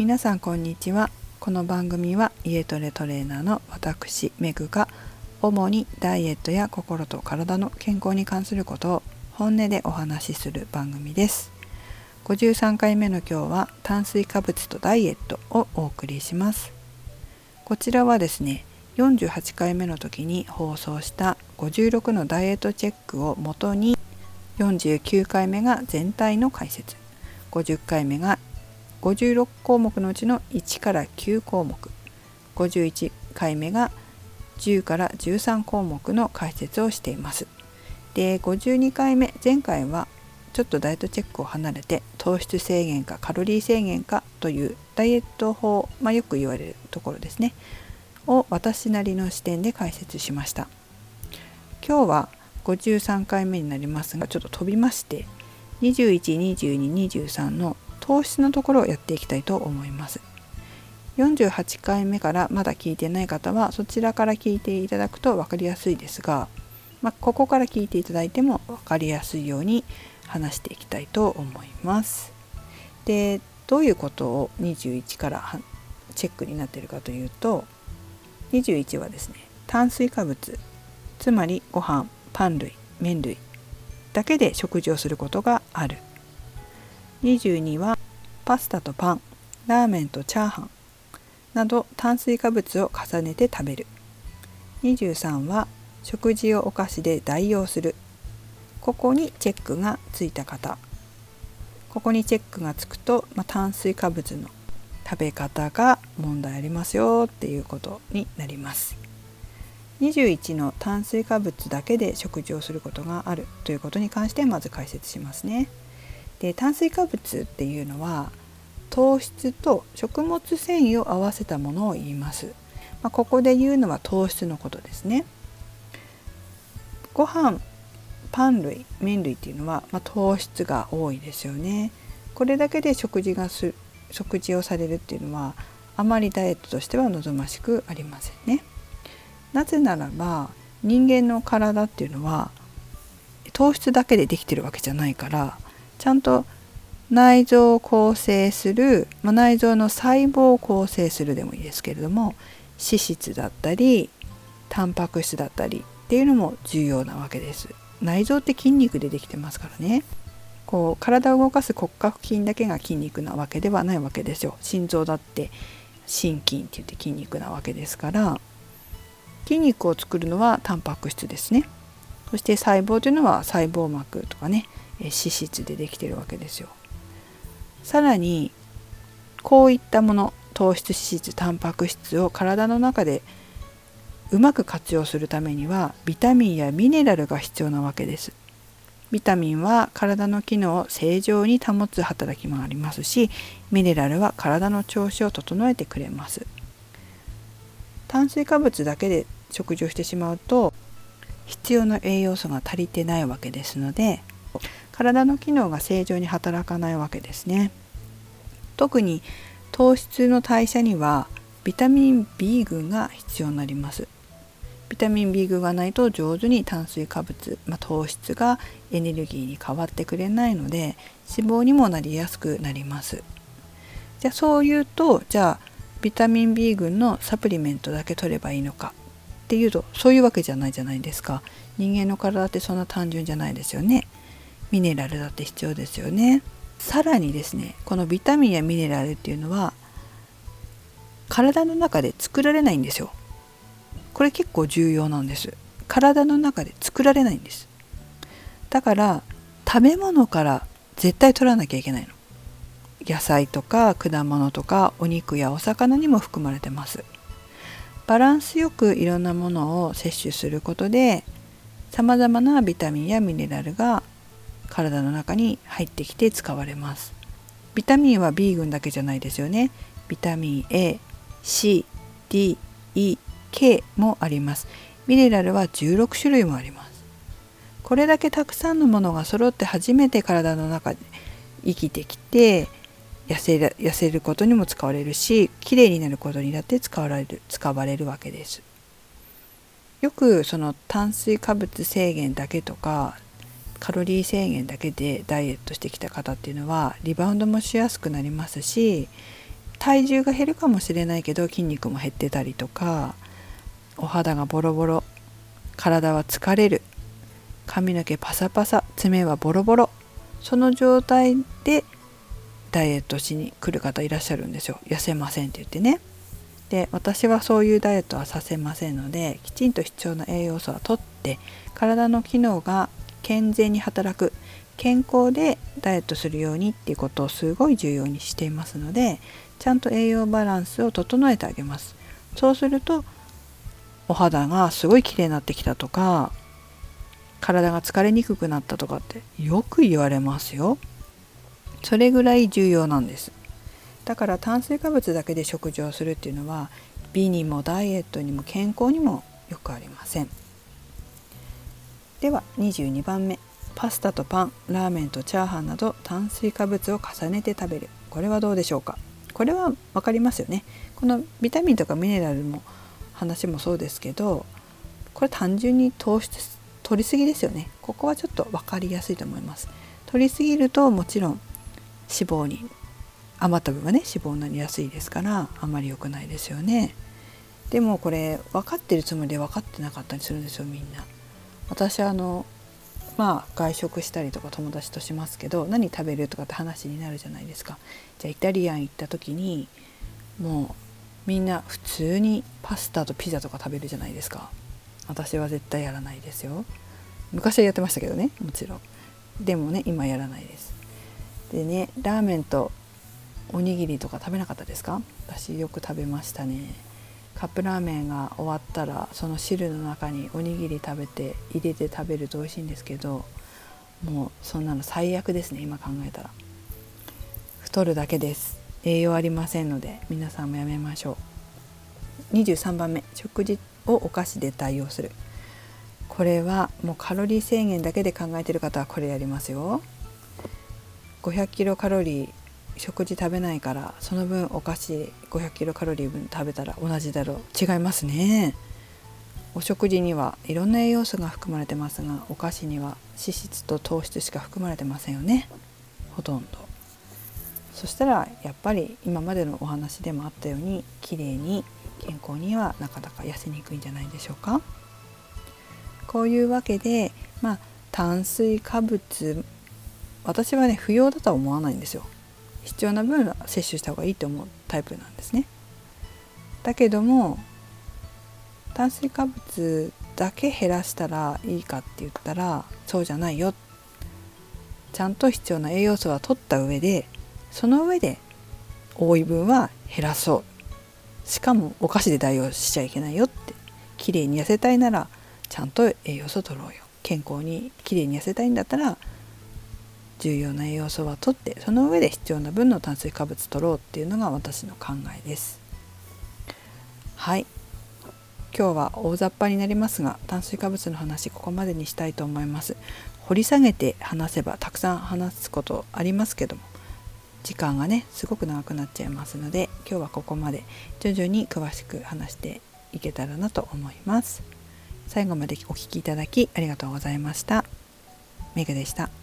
皆さんこんにちは。この番組は家トレトレーナーの私メグが主にダイエットや心と体の健康に関することを本音でお話しする番組です。53回目の今日は炭水化物とダイエットをお送りします。こちらはですね48回目の時に放送した56のダイエットチェックをもとに49回目が全体の解説。50回目が56項目のうちの1から9項目。51回目が10から13項目の解説をしています。で52回目前回はちょっとダイエットチェックを離れて糖質制限かカロリー制限かというダイエット法、まあ、よく言われるところですね。を私なりの視点で解説しました。今日は53回目になりますがちょっと飛びまして212223の糖質のところをやっていきたいと思います48回目からまだ聞いてない方はそちらから聞いていただくと分かりやすいですが、まあ、ここから聞いていただいても分かりやすいように話していきたいと思いますでどういうことを21からチェックになっているかというと21はですね炭水化物つまりご飯パン類麺類だけで食事をすることがある22はパスタとパンラーメンとチャーハンなど炭水化物を重ねて食べる。23は食事をお菓子で代用する。ここにチェックがついた方。ここにチェックがつくと、まあ、炭水化物の食べ方が問題ありますよっていうことになります。21の炭水化物だけで食事をすることがあるということに関してまず解説しますね。で炭水化物っていうのは糖質と食物繊維を合わせたものを言います、まあ、ここで言うのは糖質のことですね。ご飯パン類麺類っていうのは、まあ、糖質が多いですよね。これだけで食事がす食事をされるっていうのはあまりダイエットとしては望ましくありませんね。なぜならば人間の体っていうのは糖質だけでできてるわけじゃないからちゃんと内臓を構成する、まあ、内臓の細胞を構成するでもいいですけれども脂質だったりタンパク質だったりっていうのも重要なわけです。内臓って筋肉でできてますからね。こう体を動かす骨格筋だけが筋肉なわけではないわけですよ心臓だって心筋って言って筋肉なわけですから筋肉を作るのはタンパク質ですねそして細胞というのは細胞膜とかね脂質でできてるわけですよさらにこういったもの糖質脂質タンパク質を体の中でうまく活用するためにはビタミンやミネラルが必要なわけです。ビタミンは体の機能を正常に保つ働きもありますしミネラルは体の調子を整えてくれます。炭水化物だけで食事をしてしまうと必要な栄養素が足りてないわけですので体の機能が正常に働かないわけですね。特に糖質の代謝にはビタミン B 群が必要になります。ビタミン B 群がないと上手に炭水化物、まあ、糖質がエネルギーに変わってくれないので脂肪にもなりやすくなります。じゃあそう言うとじゃあビタミン B 群のサプリメントだけ取ればいいのかっていうとそういうわけじゃないじゃないですか。人間の体ってそんな単純じゃないですよね。ミネラルだって必要ですよね。さらにですねこのビタミンやミネラルっていうのは体の中で作られないんですよ。これ結構重要なんです。体の中で作られないんです。だから食べ物から絶対取らなきゃいけないの。野菜とか果物とかお肉やお魚にも含まれてます。バランスよくいろんなものを摂取することでさまざまなビタミンやミネラルが体の中に入ってきて使われます。ビタミンは B 群だけじゃないですよね。ビタミン A、C、D、E、K もあります。ミネラルは16種類もあります。これだけたくさんのものが揃って初めて体の中で生きてきて痩せる痩せることにも使われるしきれいになることにだって使われる使われるわけです。よくその炭水化物制限だけとかカロリー制限だけでダイエットしてきた方っていうのはリバウンドもしやすくなりますし体重が減るかもしれないけど筋肉も減ってたりとかお肌がボロボロ体は疲れる髪の毛パサパサ爪はボロボロその状態でダイエットしに来る方いらっしゃるんですよ。痩せませんって言ってね。で私はそういうダイエットはさせませんのできちんと必要な栄養素はとって体の機能が健全に働く。健康でダイエットするようにっていうことをすごい重要にしていますのでちゃんと栄養バランスを整えてあげます。そうするとお肌がすごい綺麗になってきたとか体が疲れにくくなったとかってよく言われますよ。それぐらい重要なんです。だから炭水化物だけで食事をするっていうのは美にもダイエットにも健康にもよくありません。では22番目。パスタとパンラーメンとチャーハンなど炭水化物を重ねて食べる。これはどうでしょうか？これは分かりますよね。このビタミンとかミネラルも話もそうですけどこれ単純に糖質取りすぎですよね。ここはちょっと分かりやすいと思います。取りすぎるともちろん脂肪に余った分がね脂肪になりやすいですからあんまり良くないですよね。でもこれ分かってるつもりで分かってなかったりするんですよみんな。私あのまあ外食したりとか友達としますけど何食べるとかって話になるじゃないですか。じゃあイタリアン行った時にもうみんな普通にパスタとピザとか食べるじゃないですか。私は絶対やらないですよ。昔はやってましたけどねもちろん。でもね今やらないです。でねラーメンとおにぎりとか食べなかったですか？私よく食べましたね。カップラーメンが終わったらその汁の中におにぎり食べて入れて食べると美味しいんですけどもうそんなの最悪ですね今考えたら。太るだけです。栄養ありませんので皆さんもやめましょう。23番目。食事をお菓子で代用する。これはもうカロリー制限だけで考えてる方はこれやりますよ。500キロカロリー食事食べないからその分お菓子500キロカロリー分食べたら同じだろう。違いますね。お食事にはいろんな栄養素が含まれてますがお菓子には脂質と糖質しか含まれてませんよね。ほとんど。そしたらやっぱり今までのお話でもあったように綺麗に健康にはなかなか痩せにくいんじゃないでしょうか。こういうわけでまあ炭水化物私はね不要だとは思わないんですよ。必要な分は摂取した方がいいと思うタイプなんですね。だけども炭水化物だけ減らしたらいいかって言ったらそうじゃないよ。ちゃんと必要な栄養素は取った上でその上で多い分は減らそう。しかもお菓子で代用しちゃいけないよって。綺麗に痩せたいならちゃんと栄養素取ろうよ。健康に綺麗に痩せたいんだったら重要な栄養素は取ってその上で必要な分の炭水化物取ろうっていうのが私の考えです。はい。今日は大雑把になりますが炭水化物の話ここまでにしたいと思います。掘り下げて話せばたくさん話すことありますけども時間がねすごく長くなっちゃいますので今日はここまで徐々に詳しく話していけたらなと思います。最後までお聴きいただきありがとうございました。メグでした。